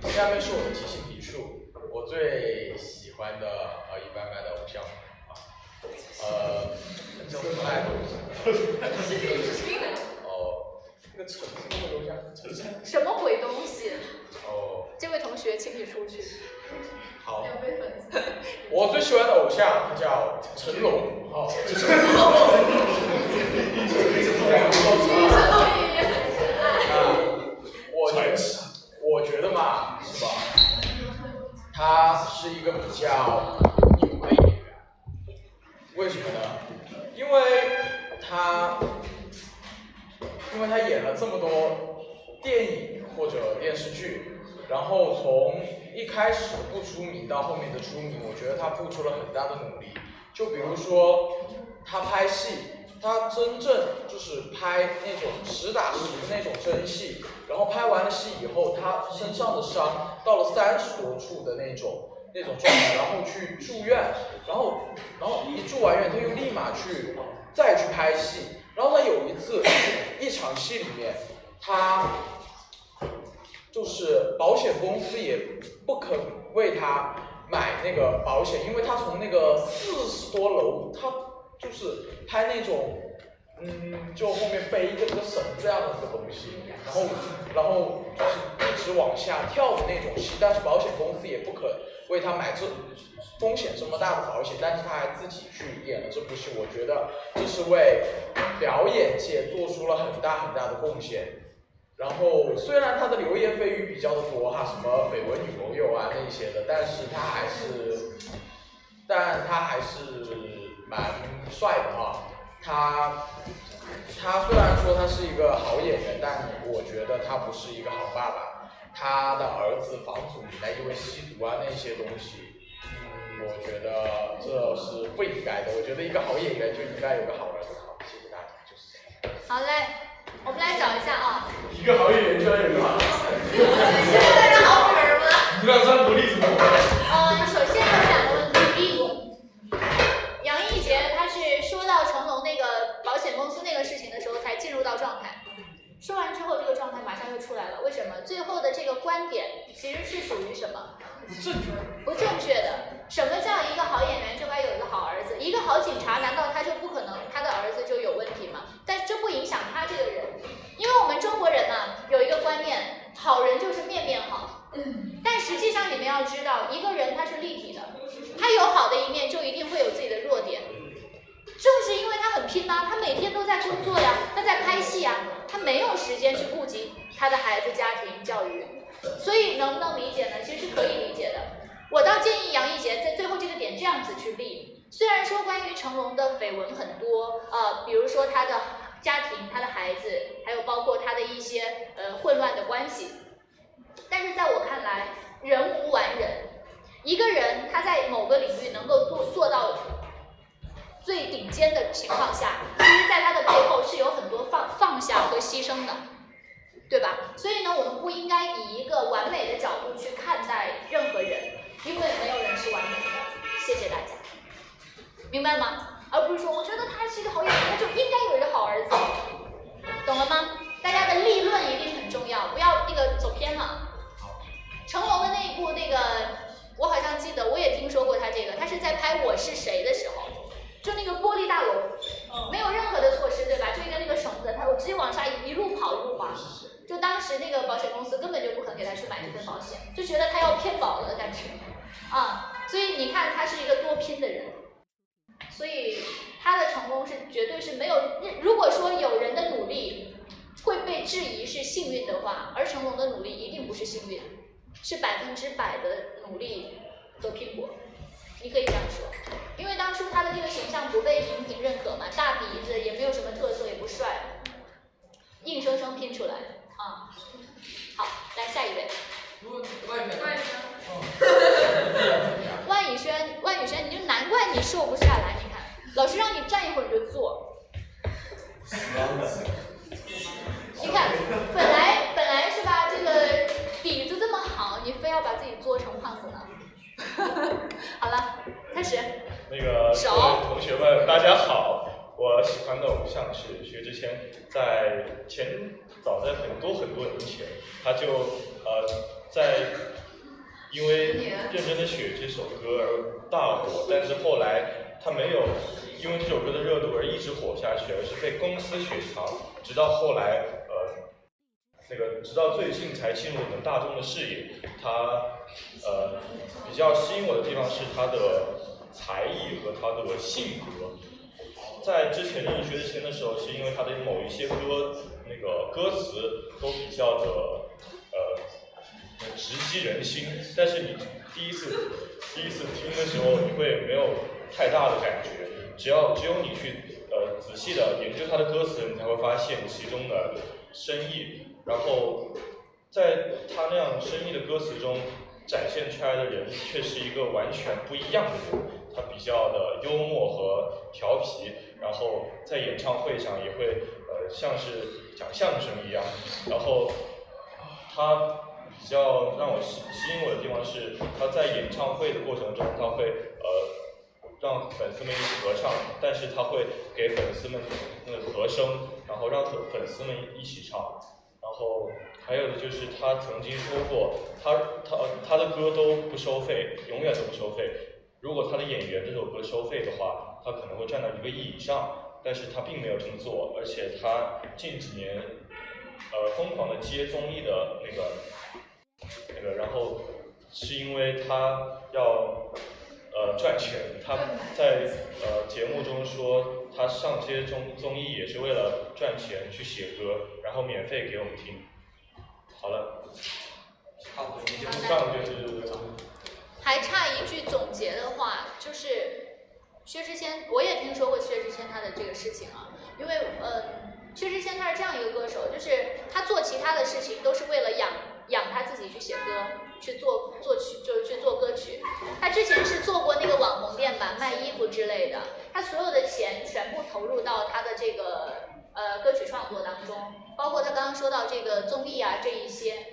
下面是我的即兴笔数，我最喜欢的呃一般般的偶像啊，呃，叫什么来着？哦，那个陈是那个偶像，陈山。什么鬼东西？哦，这位同学，请你出去。好，要被粉丝。我最喜欢的偶像他叫成龙，哦，啊，我觉得我觉得嘛，是吧？他是一个比较为什么呢？因为他，因为他演了这么多电影或者电视剧，然后从一开始不出名到后面的出名，我觉得他付出了很大的努力。就比如说他拍戏，他真正就是拍那种实打实的那种真戏，然后拍完了戏以后，他身上的伤到了三十多处的那种那种状态，然后去住院，然后然后一住完院，他又立马去再去拍戏，然后呢有一次一场戏里面，他就是保险公司也不肯为他买那个保险，因为他从那个四十多楼，他就是拍那种，嗯，就后面背一个这个绳这样的一个东西，然后然后就是一直往下跳的那种戏，但是保险公司也不肯为他买这风险这么大的保险，但是他还自己去演了这部戏，我觉得这是为表演界做出了很大很大的贡献。然后虽然他的流言蜚语比较多哈，什么绯闻女朋友啊那些的，但是他还是，但他还是蛮帅的哈。他他虽然说他是一个好演员，但我觉得他不是一个好爸爸。他的儿子房祖名呢，因为吸毒啊那些东西，嗯，我觉得这是不应该的。我觉得一个好演员就应该有个好儿子。好，谢谢大家，就是这样。好嘞，我们来找一下啊。一个好演员就要有个好儿子现在是好女儿吗？你让张国立怎么办？呃，首先有两个问题，第一，杨艺杰他是说到成龙那个保险公司那个事情的时候才进入到状态，说完之后这个状态马上又出来了，为什么？最后的这个观点其实是属于什么？不正确。不正确的。什么叫一个好演员就该有一个好儿子？一个好警察难道他就不可能他的儿子就有问题吗？但是这不影响他这个人，因为我们中国人呢有一个观念，好人就是面面好。但实际上你们要知道，一个人他是立体的，他有好的一面，就一定会有自己的弱点。正是因为他很拼呐、他每天都在工作呀，他在拍戏呀，他没有时间去顾及他的孩子、家庭教育，所以能不能理解呢？其实是可以理解的。我倒建议杨艺杰在最后这个点这样子去立。虽然说关于成龙的绯闻很多，呃，比如说他的家庭、他的孩子，还有包括他的一些呃混乱的关系，但是在我看来，人无完人。一个人他在某个领域能够做做到最顶尖的情况下，其实在他的背后是有很多放放下和牺牲的，对吧？所以呢，我们不应该以一个完美的角度去看待任何人，因为没有人是完美的。谢谢大家，明白吗？而不是说我觉得他是一个好演员，他就应该有一个好儿子，懂了吗？大家的立论一定很重要，不要那个走偏了。成龙的那一部那个，我好像记得，我也听说过他这个，他是在拍《我是谁》的时候，就那个玻璃大楼，没有任何的措施，对吧？就一个那个绳子，他我直接往下一路跑一路滑。就当时那个保险公司根本就不肯给他去买这份保险，就觉得他要骗保了，感觉啊，所以你看他是一个多拼的人，所以他的成功是绝对是没有，如果说有人的努力会被质疑是幸运的话，而成龙的努力一定不是幸运，是百分之百的努力和拼搏。你可以这样说，因为当初他的这个形象不被荧屏认可嘛，大鼻子也没有什么特色，也不帅，硬生生拼出来啊。好，来下一位。万宇轩，万宇轩，你就难怪你瘦不下来，你看，老师让你站一会儿就坐。你看，本来本来是吧，这个底子这么好，你非要把自己做成胖子呢？哈哈好了开始。那个各位同学们大家好我喜欢的偶像是薛之谦在前早在很多很多年前他就呃在因为认真的雪这首歌而大火但是后来他没有因为这首歌的热度而一直火下去而是被公司雪藏直到后来那个直到最近才进入我们大众的视野。他呃比较吸引我的地方是他的才艺和他的性格。在之前认识薛之谦的时候，是因为他的某一些歌，那个歌词都比较的呃直击人心，但是你第一次第一次听的时候，你会没有太大的感觉，只要只有你去呃仔细的研究他的歌词，你才会发现其中的深意，然后在他那样深意的歌词中展现出来的人，却是一个完全不一样的人，他比较的幽默和调皮。然后在演唱会上也会呃像是讲相声一样，然后他比较让我吸吸引我的地方是他在演唱会的过程中他会呃让粉丝们一起合唱，但是他会给粉丝们那个和声，然后让粉粉丝们一起唱，后还有的就是他曾经说过他他他的歌都不收费，永远都不收费，如果他的演员这首歌收费的话。他可能会赚到一个亿以上，但是他并没有这么做，而且他近几年，呃，疯狂的接综艺的那个，那个，然后是因为他要，呃，赚钱，他在呃节目中说他上接综综艺也是为了赚钱去写歌，然后免费给我们听。好了，差不多，节目上就是。还差一句总结的话，就是。薛之谦，我也听说过薛之谦他的这个事情啊，因为呃，薛之谦他是这样一个歌手，就是他做其他的事情都是为了养养他自己去写歌，去做作曲，就是去做歌曲。他之前是做过那个网红店吧，卖衣服之类的，他所有的钱全部投入到他的这个呃歌曲创作当中，包括他刚刚说到这个综艺啊这一些，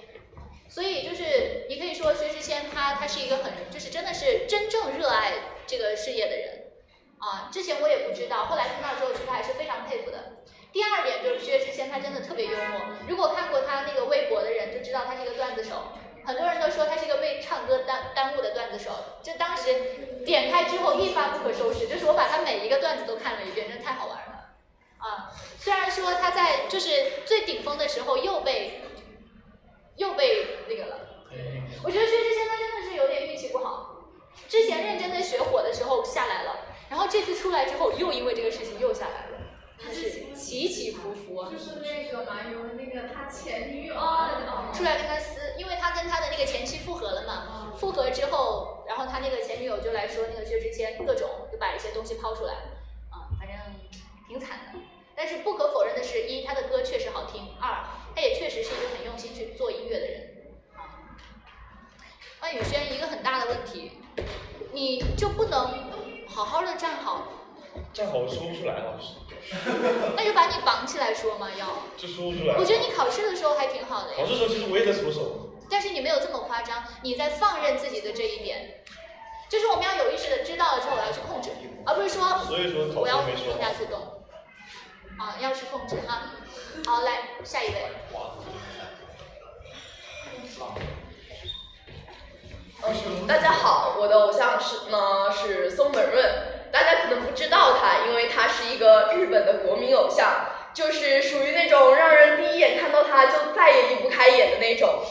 所以就是你可以说薛之谦他他是一个很就是真的是真正热爱这个事业的人。啊，之前我也不知道，后来听到之后，其实还是非常佩服的。第二点就是薛之谦，他真的特别幽默。如果看过他那个微博的人就知道他是一个段子手，很多人都说他是一个被唱歌耽耽误的段子手。就当时点开之后一发不可收拾，就是我把他每一个段子都看了一遍，真的太好玩了。啊，虽然说他在就是最顶峰的时候又被又被那个了，我觉得薛之谦他真的是有点运气不好。之前认真的学火的时候下来了。然后这次出来之后，又因为这个事情又下来了，他是起起伏伏。就是那个嘛，有那个他前女友出来跟他撕，因为他跟他的那个前妻复合了嘛。复合之后，然后他那个前女友就来说那个薛之谦各种就把一些东西抛出来，啊，反正挺惨的。但是不可否认的是，一他的歌确实好听，二他也确实是一个很用心去做音乐的人。万宇轩一个很大的问题，你就不能。好好的站好，站好我说不出来老师。那就把你绑起来说嘛，要。就说不出来。我觉得你考试的时候还挺好的呀。考试的时候其实我也在搓手。但是你没有这么夸张，你在放任自己的这一点，就是我们要有意识的知道了之后我要去控制，而不是说所以说我要更加主动。啊，要去控制哈。好，来下一位。嗯，大家好，我的偶像是呢是松本润，大家可能不知道他，因为他是一个日本的国民偶像，就是属于那种让人第一眼看到他就再也离不开眼的那种。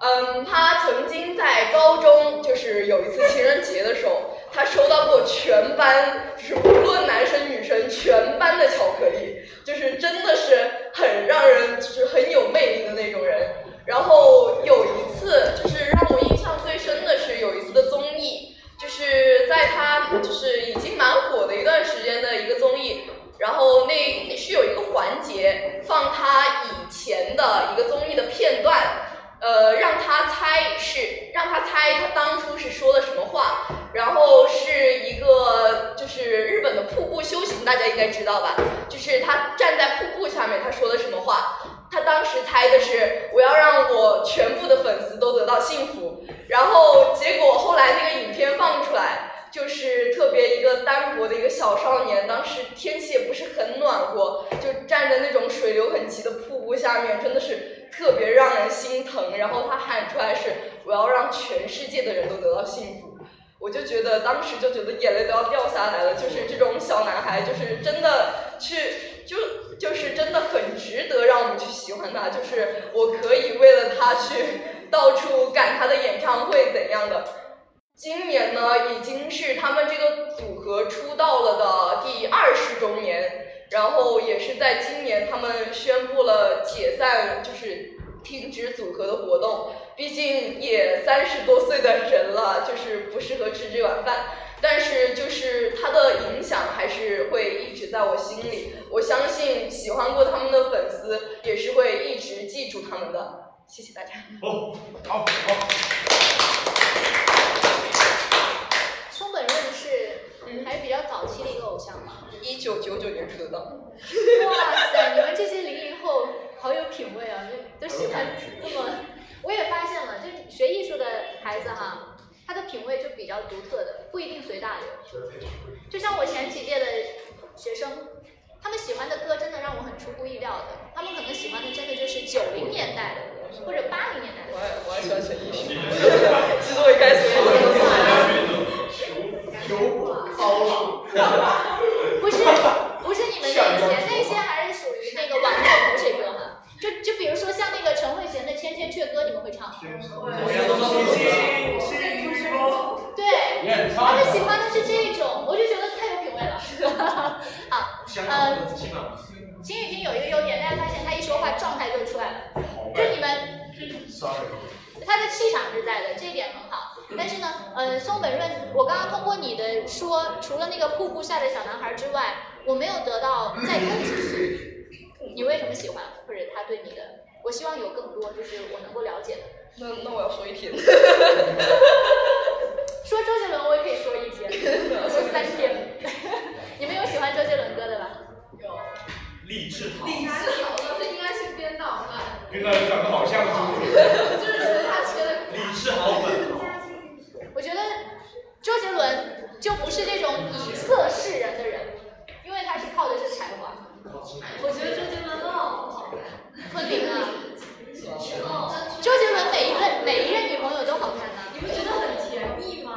嗯，他曾经在高中，就是有一次情人节的时候，他收到过全班，就是无论男生女生全班的巧克力，就是真的是很让人就是很有魅力的那种人。然后有一次，就是让我印象最深的是有一次的综艺，就是在他就是已经蛮火段时间的一个综艺，然后那是有一个环节放他以前的一个综艺的片段，呃，让他猜是让他猜他当初是说了什么话，然后是一个就是日本的瀑布修行，大家应该知道吧？就是他站在瀑布下面，他说的什么话？他当时猜的是我要让我全部的粉丝都得到幸福，然后结果后来那个影片放出来，就是特别一个单薄的一个小少年，当时天气也不是很暖和，就站在那种水流很急的瀑布下面，真的是特别让人心疼。然后他喊出来是“我要让全世界的人都得到幸福”，我就觉得当时就觉得眼泪都要掉下来了。就是这种小男孩，就是真的去就就是真的很值得让我们去喜欢他。就是我可以为了他去到处赶他的演唱会怎样的。今年呢，已经是他们这个组合出道了的第二十周年，然后也是在今年他们宣布了解散，就是停止组合的活动。毕竟也三十多岁的人了，就是不适合吃这碗饭。但是就是他的影响还是会一直在我心里，我相信喜欢过他们的粉丝也是会一直记住他们的。谢谢大家。哦，好，好。松本润是还是比较早期的一个偶像嘛。一九九九年出道。哇塞，你们这些零零后好有品位啊，就都喜欢这么。我也发现了，就学艺术的孩子哈，他的品味就比较独特的，不一定随大流。就像我前几届的学生，他们喜欢的歌真的让我很出乎意料的，他们可能喜欢的真的就是九零年代的歌，或者八零年代的歌。我也我也喜欢陈奕迅，之所以开始。有高了。不是不是你们那些，那些还是属于那个网络口水歌嘛。就就比如说像那个陈慧娴的《千千阙歌》，你们会唱吗？对，他们喜欢的是这种，我就觉得太有品味了。好，呃，秦雨婷有一个优点，大家发现她一说话状态就出来了，就你们。他的气场是在的，这一点很好。但是呢，呃，松本润，我刚刚通过你的说，除了那个瀑布下的小男孩之外，我没有得到再多的知识。你为什么喜欢，或者他对你的？我希望有更多，就是我能够了解的。那那我要说一天。说周杰伦我也可以说一天，说三天。你们有喜欢周杰伦歌的吧？有。励志好。励志好，这应该是编导吧？编导长得好像朱杰伦。就是觉得他切的。励志好本。我觉得周杰伦就不是这种以色示人的人，因为他是靠的是才华。我觉得周杰伦好。昆凌啊。周杰伦每一任每一任女朋友都好看呐。你不觉得很甜蜜吗？